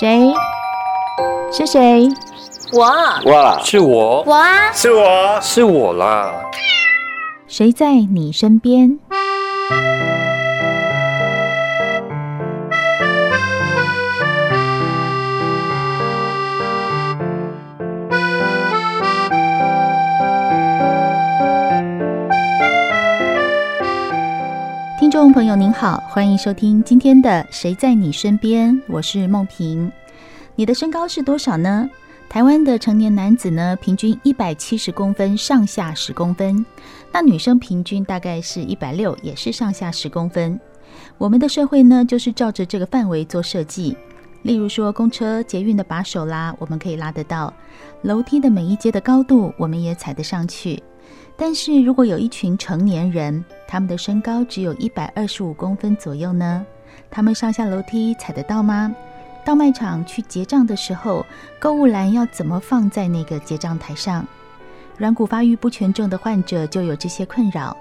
谁？是谁？我。哇，是我。我啊，是我，是我啦。谁在你身边？众朋友您好，欢迎收听今天的《谁在你身边》，我是梦萍。你的身高是多少呢？台湾的成年男子呢，平均一百七十公分，上下十公分。那女生平均大概是一百六，也是上下十公分。我们的社会呢，就是照着这个范围做设计。例如说，公车、捷运的把手啦，我们可以拉得到；楼梯的每一阶的高度，我们也踩得上去。但是如果有一群成年人，他们的身高只有一百二十五公分左右呢，他们上下楼梯踩得到吗？到卖场去结账的时候，购物篮要怎么放在那个结账台上？软骨发育不全症的患者就有这些困扰，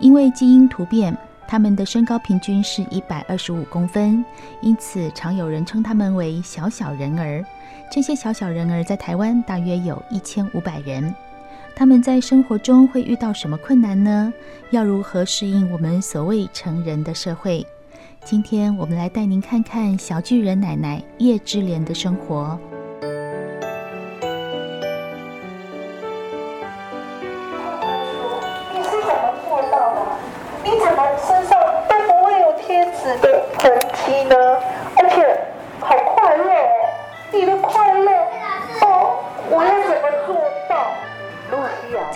因为基因突变，他们的身高平均是一百二十五公分，因此常有人称他们为“小小人儿”。这些小小人儿在台湾大约有一千五百人。他们在生活中会遇到什么困难呢？要如何适应我们所谓成人的社会？今天我们来带您看看小巨人奶奶叶之莲的生活。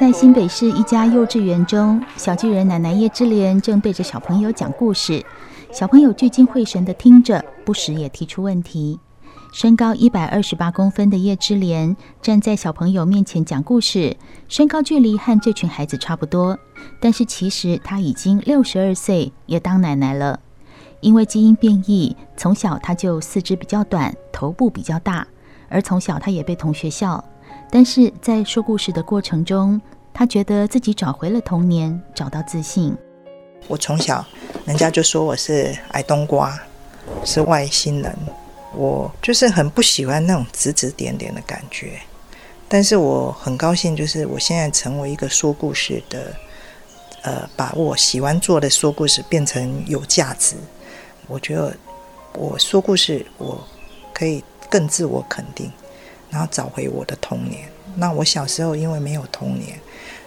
在新北市一家幼稚园中，小巨人奶奶叶之莲正对着小朋友讲故事。小朋友聚精会神地听着，不时也提出问题。身高一百二十八公分的叶之莲站在小朋友面前讲故事，身高距离和这群孩子差不多，但是其实她已经六十二岁，也当奶奶了。因为基因变异，从小她就四肢比较短，头部比较大，而从小她也被同学笑。但是在说故事的过程中，他觉得自己找回了童年，找到自信。我从小，人家就说我是矮冬瓜，是外星人。我就是很不喜欢那种指指点点的感觉。但是我很高兴，就是我现在成为一个说故事的，呃，把我喜欢做的说故事变成有价值。我觉得我说故事，我可以更自我肯定，然后找回我的童年。那我小时候因为没有童年，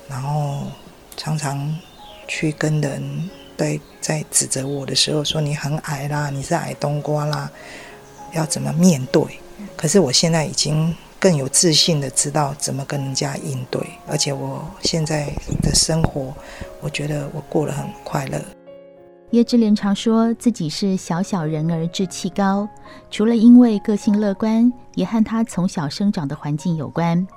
然后常常。去跟人在在指责我的时候说，你很矮啦，你是矮冬瓜啦，要怎么面对？可是我现在已经更有自信的知道怎么跟人家应对，而且我现在的生活，我觉得我过得很快乐。叶之莲常说自己是小小人儿志气高，除了因为个性乐观，也和他从小生长的环境有关。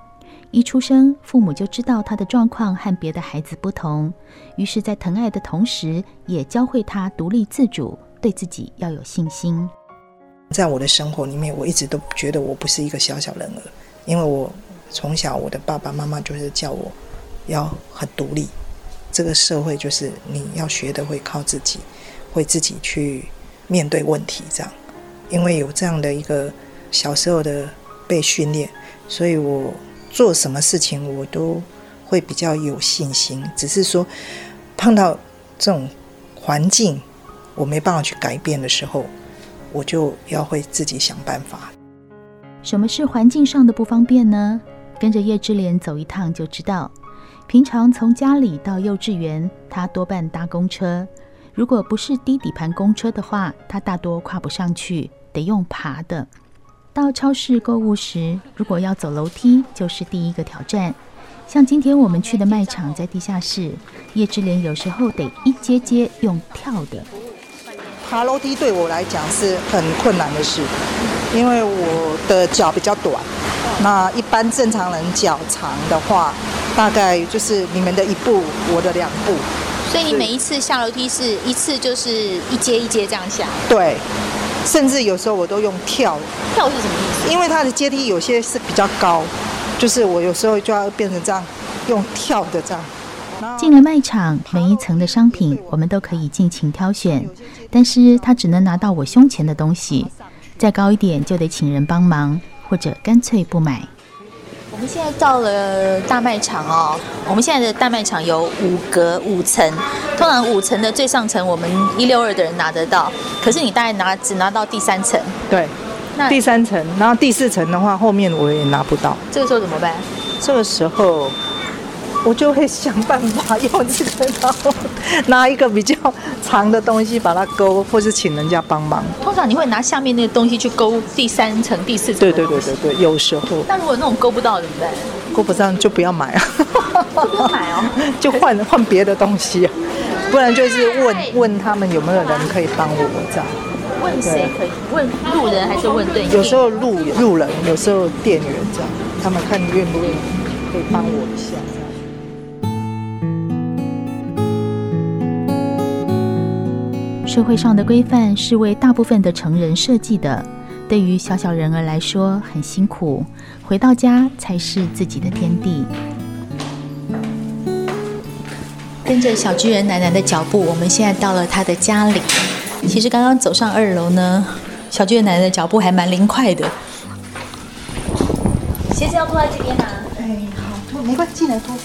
一出生，父母就知道他的状况和别的孩子不同，于是，在疼爱的同时，也教会他独立自主，对自己要有信心。在我的生活里面，我一直都觉得我不是一个小小人儿，因为我从小我的爸爸妈妈就是叫我要很独立。这个社会就是你要学的会靠自己，会自己去面对问题，这样。因为有这样的一个小时候的被训练，所以我。做什么事情我都会比较有信心，只是说碰到这种环境我没办法去改变的时候，我就要会自己想办法。什么是环境上的不方便呢？跟着叶之莲走一趟就知道。平常从家里到幼稚园，他多半搭公车。如果不是低底盘公车的话，他大多跨不上去，得用爬的。到超市购物时，如果要走楼梯，就是第一个挑战。像今天我们去的卖场在地下室，叶志莲有时候得一阶阶用跳的。爬楼梯对我来讲是很困难的事，因为我的脚比较短。那一般正常人脚长的话，大概就是你们的一步，我的两步。所以你每一次下楼梯是一次就是一阶一阶这样下？对。甚至有时候我都用跳，跳是什么意思？因为它的阶梯有些是比较高，就是我有时候就要变成这样，用跳的这样。进了卖场，每一层的商品我们都可以尽情挑选，但是他只能拿到我胸前的东西。再高一点就得请人帮忙，或者干脆不买。我们现在到了大卖场哦。我们现在的大卖场有五格五层，通常五层的最上层我们一六二的人拿得到，可是你大概拿只拿到第三层。对，那第三层，然后第四层的话，后面我也拿不到。这个时候怎么办？这个时候。我就会想办法用这个，然后拿一个比较长的东西把它勾，或是请人家帮忙。通常你会拿下面那个东西去勾第三层、第四层。对对对对对，有时候。那如果那种勾不到怎么办？勾不上就不要买啊。不要买哦，就换换别的东西啊，不然就是问问他们有没有人可以帮我这样。问谁可以？问路人还是问店员？有时候路路人，有时候店员这样，他们看愿不愿意可以帮我一下。社会上的规范是为大部分的成人设计的，对于小小人儿来说很辛苦，回到家才是自己的天地。跟着小巨人奶奶的脚步，我们现在到了她的家里。其实刚刚走上二楼呢，小巨人奶奶的脚步还蛮灵快的。鞋子要脱在这边啊？哎，好脱，没关系，进来脱。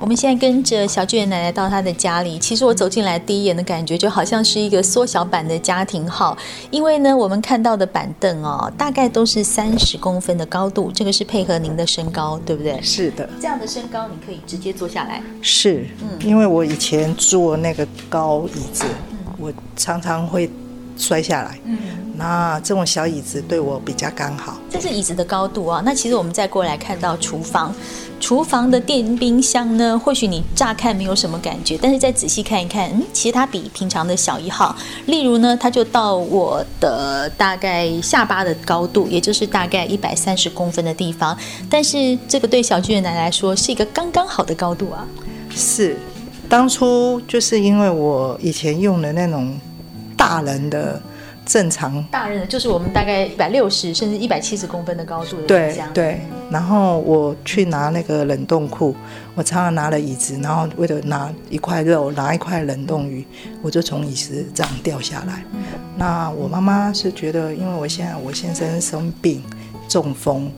我们现在跟着小巨人奶奶到她的家里。其实我走进来第一眼的感觉，就好像是一个缩小版的家庭号。因为呢，我们看到的板凳哦，大概都是三十公分的高度，这个是配合您的身高，对不对？是的。这样的身高，你可以直接坐下来。是，嗯，因为我以前坐那个高椅子，我常常会摔下来。嗯，那这种小椅子对我比较刚好。这是椅子的高度啊。那其实我们再过来看到厨房。厨房的电冰箱呢，或许你乍看没有什么感觉，但是再仔细看一看，嗯，其实它比平常的小一号。例如呢，它就到我的大概下巴的高度，也就是大概一百三十公分的地方。但是这个对小巨人奶奶来说是一个刚刚好的高度啊。是，当初就是因为我以前用的那种大人的。正常大人的就是我们大概一百六十甚至一百七十公分的高度的。对对，然后我去拿那个冷冻库，我常常拿了椅子，然后为了拿一块肉，拿一块冷冻鱼，我就从椅子这样掉下来。嗯、那我妈妈是觉得，因为我现在我先生生病中风。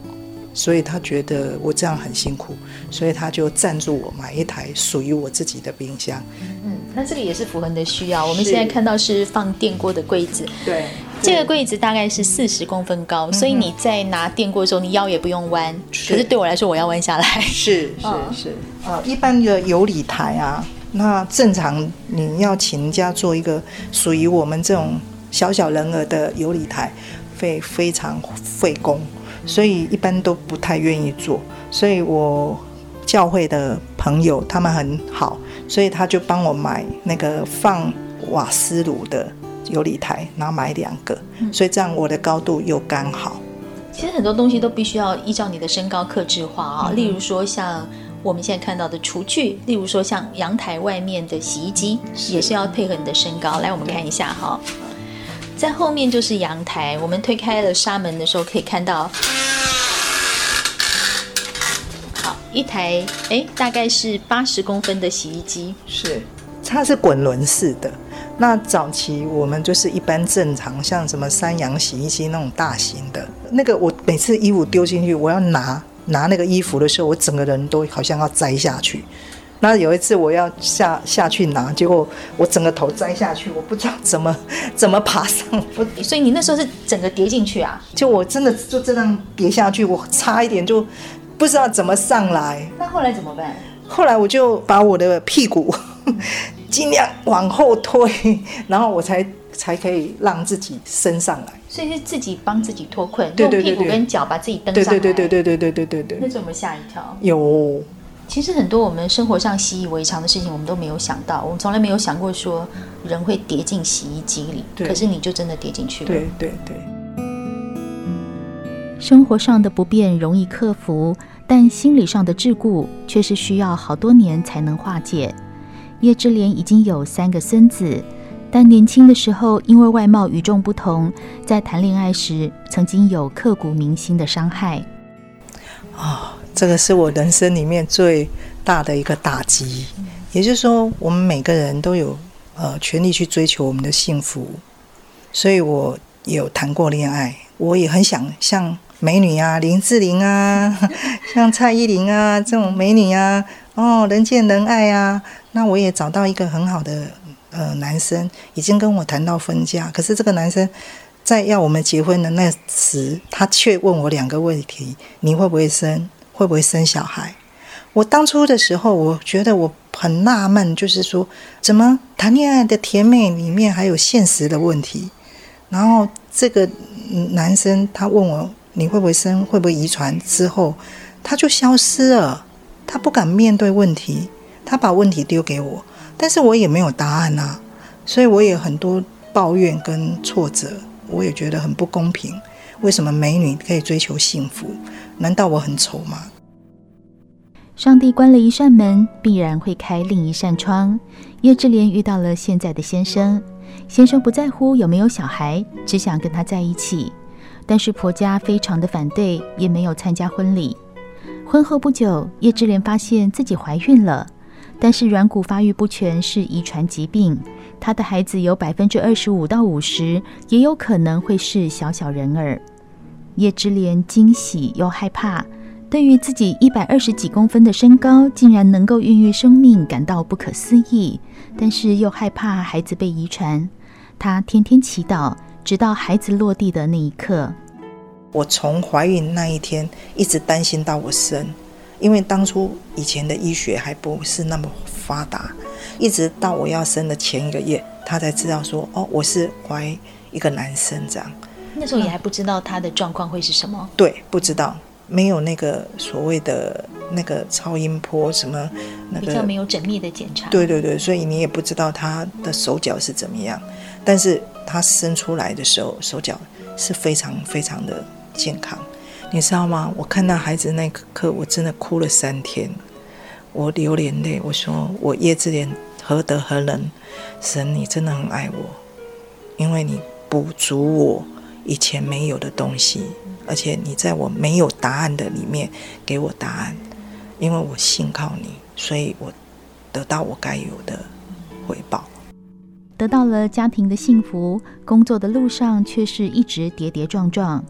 所以他觉得我这样很辛苦，所以他就赞助我买一台属于我自己的冰箱。嗯，那这个也是符合你的需要。我们现在看到是放电锅的柜子，对，这个柜子大概是四十公分高，嗯，所以你在拿电锅的时候，你腰也不用弯。可是对我来说，我要弯下来。是是是，呃，一般的有理台啊，那正常你要请人家做一个属于我们这种小小人儿的有理台，会非常费工。所以一般都不太愿意做，所以我教会的朋友他们很好，所以他就帮我买那个放瓦斯炉的油里台，然后买两个，所以这样我的高度又刚好。其实很多东西都必须要依照你的身高克制化啊，例如说像我们现在看到的厨具，例如说像阳台外面的洗衣机，也是要配合你的身高。来，我们看一下哈。在后面就是阳台，我们推开了纱门的时候，可以看到，好一台，哎，大概是八十公分的洗衣机，是，它是滚轮式的。那早期我们就是一般正常，像什么三洋洗衣机那种大型的，那个我每次衣服丢进去，我要拿拿那个衣服的时候，我整个人都好像要栽下去。那有一次我要下下去拿，结果我整个头栽下去，我不知道怎么怎么爬上。我所以你那时候是整个跌进去啊？就我真的就这样跌下去，我差一点就不知道怎么上来。那后来怎么办？后来我就把我的屁股 尽量往后推，然后我才才可以让自己升上来。所以是自己帮自己脱困，用屁股跟脚把自己蹬上来。对对对对对对对对对对。那怎么吓一跳？有。其实很多我们生活上习以为常的事情，我们都没有想到。我们从来没有想过说人会跌进洗衣机里，可是你就真的跌进去了。对对对。生活上的不便容易克服，但心理上的桎梏却是需要好多年才能化解。叶之莲已经有三个孙子，但年轻的时候因为外貌与众不同，在谈恋爱时曾经有刻骨铭心的伤害。啊、哦。这个是我人生里面最大的一个打击，也就是说，我们每个人都有呃权利去追求我们的幸福，所以我有谈过恋爱，我也很想像美女啊，林志玲啊，像蔡依林啊这种美女啊，哦，人见人爱啊。那我也找到一个很好的呃男生，已经跟我谈到分家，可是这个男生在要我们结婚的那时，他却问我两个问题：你会不会生？会不会生小孩？我当初的时候，我觉得我很纳闷，就是说，怎么谈恋爱的甜美里面还有现实的问题？然后这个男生他问我你会不会生，会不会遗传？之后他就消失了，他不敢面对问题，他把问题丢给我，但是我也没有答案啊，所以我也很多抱怨跟挫折，我也觉得很不公平。为什么美女可以追求幸福？难道我很丑吗？上帝关了一扇门，必然会开另一扇窗。叶志莲遇到了现在的先生，先生不在乎有没有小孩，只想跟他在一起。但是婆家非常的反对，也没有参加婚礼。婚后不久，叶志莲发现自己怀孕了，但是软骨发育不全是遗传疾病，她的孩子有百分之二十五到五十，也有可能会是小小人儿。叶之莲惊喜又害怕。对于自己一百二十几公分的身高，竟然能够孕育生命，感到不可思议，但是又害怕孩子被遗传。她天天祈祷，直到孩子落地的那一刻。我从怀孕那一天一直担心到我生，因为当初以前的医学还不是那么发达，一直到我要生的前一个月，他才知道说哦，我是怀一个男生这样。那时候也还不知道他的状况会是什么？对，不知道。没有那个所谓的那个超音波什么，那个比较没有缜密的检查。对对对，所以你也不知道他的手脚是怎么样。但是他生出来的时候，手脚是非常非常的健康，你知道吗？我看到孩子那一刻，我真的哭了三天，我流眼泪。我说我叶志莲何德何能，神你真的很爱我，因为你补足我以前没有的东西。而且你在我没有答案的里面给我答案，因为我信靠你，所以我得到我该有的回报。得到了家庭的幸福，工作的路上却是一直跌跌撞撞。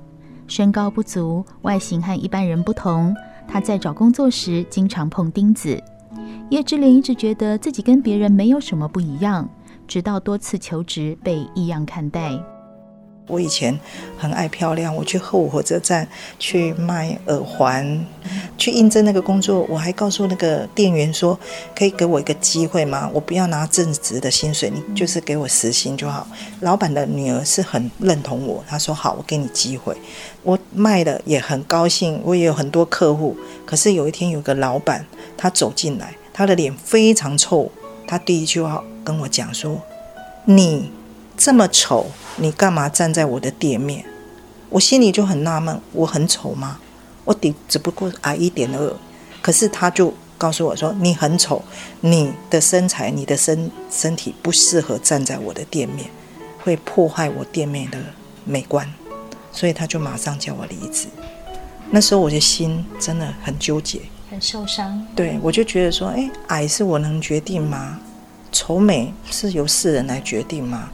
身高不足，外形和一般人不同，他在找工作时经常碰钉子。叶之莲一直觉得自己跟别人没有什么不一样，直到多次求职被异样看待。我以前很爱漂亮，我去后火车站去卖耳环，去应征那个工作，我还告诉那个店员说，可以给我一个机会吗？我不要拿正职的薪水，你就是给我时薪就好。老板的女儿是很认同我，她说好，我给你机会。我卖的也很高兴，我也有很多客户。可是有一天有个老板，他走进来，他的脸非常臭，他第一句话跟我讲说，你。这么丑，你干嘛站在我的店面？我心里就很纳闷，我很丑吗？我顶只不过矮一点二，可是他就告诉我说，你很丑，你的身材、你的身身体不适合站在我的店面，会破坏我店面的美观，所以他就马上叫我离职。那时候我的心真的很纠结，很受伤。对，我就觉得说，哎，矮是我能决定吗？丑美是由世人来决定吗？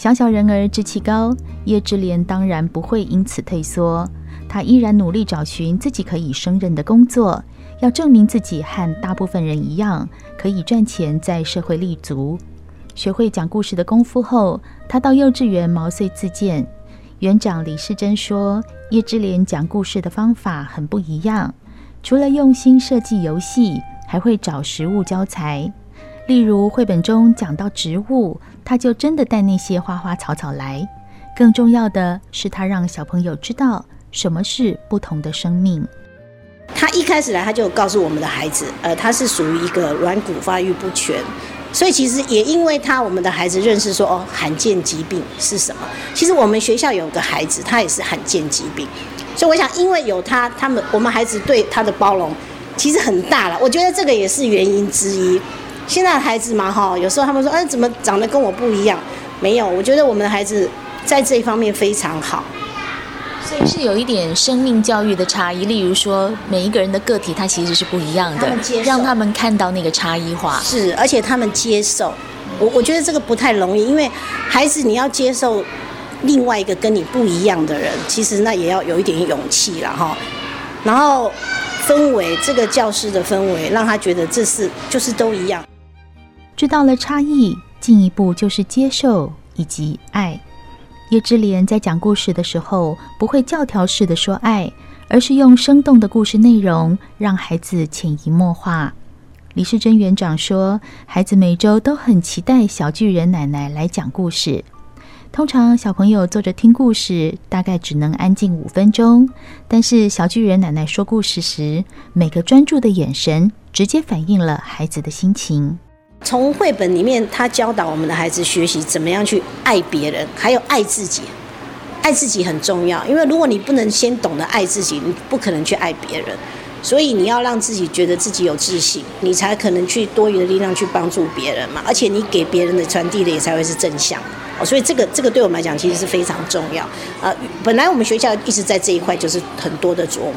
小小人儿志气高，叶志莲当然不会因此退缩。她依然努力找寻自己可以胜任的工作，要证明自己和大部分人一样，可以赚钱在社会立足。学会讲故事的功夫后，她到幼稚园毛遂自荐。园长李世珍说：“叶志莲讲故事的方法很不一样，除了用心设计游戏，还会找实物教材。”例如绘本中讲到植物，他就真的带那些花花草草来。更重要的是，他让小朋友知道什么是不同的生命。他一开始来，他就告诉我们的孩子，呃，他是属于一个软骨发育不全，所以其实也因为他，我们的孩子认识说，哦，罕见疾病是什么？其实我们学校有个孩子，他也是罕见疾病，所以我想，因为有他，他们我们孩子对他的包容其实很大了。我觉得这个也是原因之一。现在的孩子嘛，哈，有时候他们说，哎，怎么长得跟我不一样？没有，我觉得我们的孩子在这一方面非常好。所以是有一点生命教育的差异，例如说，每一个人的个体他其实是不一样的，他让他们看到那个差异化。是，而且他们接受。我我觉得这个不太容易，因为孩子你要接受另外一个跟你不一样的人，其实那也要有一点勇气了哈。然后氛围，这个教室的氛围，让他觉得这是就是都一样。知道了差异，进一步就是接受以及爱。叶之莲在讲故事的时候，不会教条式的说爱，而是用生动的故事内容，让孩子潜移默化。李世珍园长说，孩子每周都很期待小巨人奶奶来讲故事。通常小朋友坐着听故事，大概只能安静五分钟，但是小巨人奶奶说故事时，每个专注的眼神，直接反映了孩子的心情。从绘本里面，他教导我们的孩子学习怎么样去爱别人，还有爱自己。爱自己很重要，因为如果你不能先懂得爱自己，你不可能去爱别人。所以你要让自己觉得自己有自信，你才可能去多余的力量去帮助别人嘛。而且你给别人的传递的也才会是正向。哦，所以这个这个对我们来讲其实是非常重要。呃，本来我们学校一直在这一块就是很多的琢磨，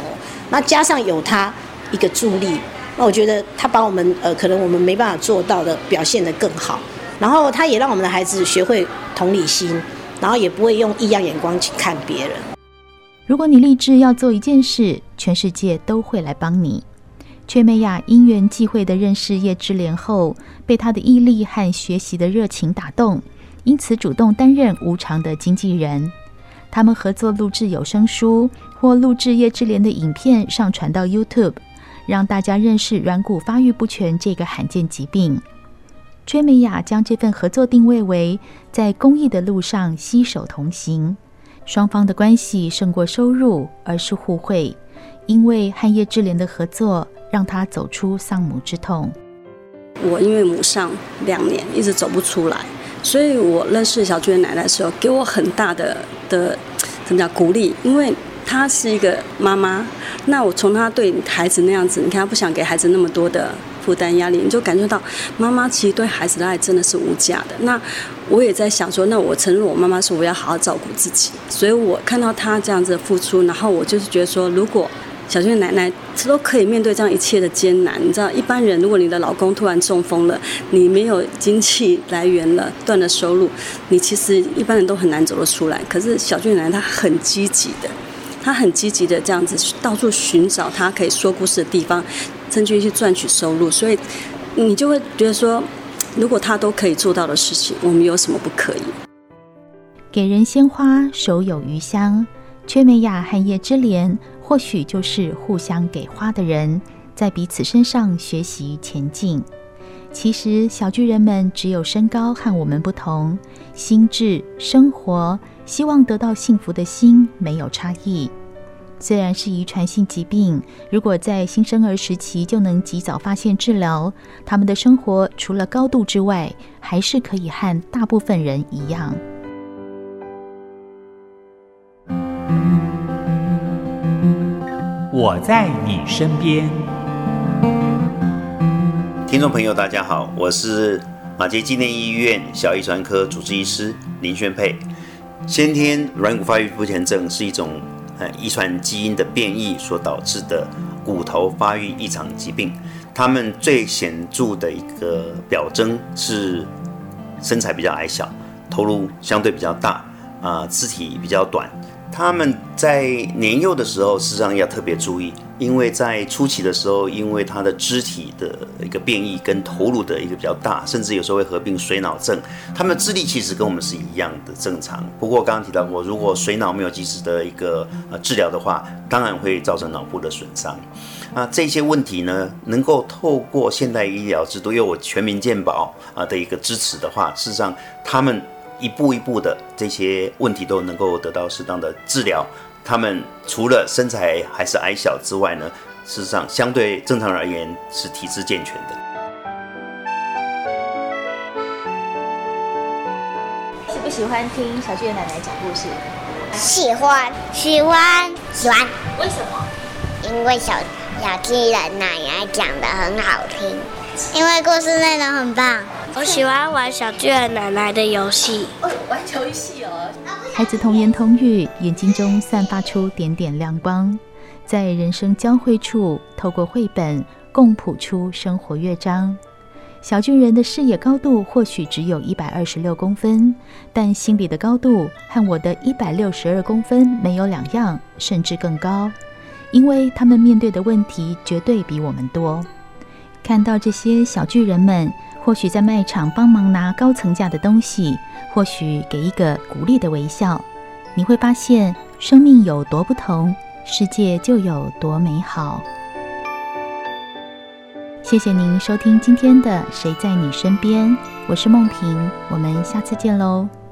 那加上有他一个助力。那我觉得他把我们呃，可能我们没办法做到的表现得更好，然后他也让我们的孩子学会同理心，然后也不会用异样眼光去看别人。如果你立志要做一件事，全世界都会来帮你。阙美雅因缘际会的认识叶之莲后，被他的毅力和学习的热情打动，因此主动担任无偿的经纪人。他们合作录制有声书，或录制叶之莲的影片上传到 YouTube。让大家认识软骨发育不全这个罕见疾病。崔美雅将这份合作定位为在公益的路上携手同行，双方的关系胜过收入，而是互惠。因为和叶之莲的合作，让她走出丧母之痛。我因为母丧两年一直走不出来，所以我认识小娟奶奶的时候，给我很大的的怎么讲鼓励，因为。她是一个妈妈，那我从她对孩子那样子，你看她不想给孩子那么多的负担压力，你就感觉到妈妈其实对孩子的爱真的是无价的。那我也在想说，那我承认我妈妈说我要好好照顾自己，所以我看到她这样子的付出，然后我就是觉得说，如果小俊奶奶都可以面对这样一切的艰难，你知道，一般人如果你的老公突然中风了，你没有经济来源了，断了收入，你其实一般人都很难走得出来。可是小俊奶奶她很积极的。他很积极的这样子到处寻找他可以说故事的地方，甚至于去赚取收入。所以你就会觉得说，如果他都可以做到的事情，我们有什么不可以？给人鲜花，手有余香。缺美雅和叶之莲或许就是互相给花的人，在彼此身上学习前进。其实小巨人们只有身高和我们不同，心智、生活。希望得到幸福的心没有差异。虽然是遗传性疾病，如果在新生儿时期就能及早发现治疗，他们的生活除了高度之外，还是可以和大部分人一样。我在你身边，听众朋友，大家好，我是马偕纪念医院小儿遗传科主治医师林宣沛。先天软骨发育不全症是一种呃遗传基因的变异所导致的骨头发育异常疾病。他们最显著的一个表征是身材比较矮小，头颅相对比较大，啊，肢体比较短。他们在年幼的时候，事实上要特别注意。因为在初期的时候，因为他的肢体的一个变异跟头颅的一个比较大，甚至有时候会合并水脑症。他们的智力其实跟我们是一样的正常。不过刚刚提到过，如果水脑没有及时的一个呃治疗的话，当然会造成脑部的损伤。那这些问题呢，能够透过现代医疗制度，又有全民健保啊的一个支持的话，事实上他们一步一步的这些问题都能够得到适当的治疗。他们除了身材还是矮小之外呢，事实上相对正常人而言是体质健全的。喜不喜欢听小巨人奶奶讲故事？喜欢，喜欢，喜欢。为什么？因为小小巨人奶奶讲得很好听，因为故事内容很棒。我喜欢玩小巨人奶奶的游戏。哦，玩游戏哦。孩子童言童语，眼睛中散发出点点亮光，在人生交汇处，透过绘本共谱出生活乐章。小巨人的视野高度或许只有一百二十六公分，但心理的高度和我的一百六十二公分没有两样，甚至更高，因为他们面对的问题绝对比我们多。看到这些小巨人们，或许在卖场帮忙拿高层价的东西，或许给一个鼓励的微笑，你会发现生命有多不同，世界就有多美好。谢谢您收听今天的《谁在你身边》，我是梦萍，我们下次见喽。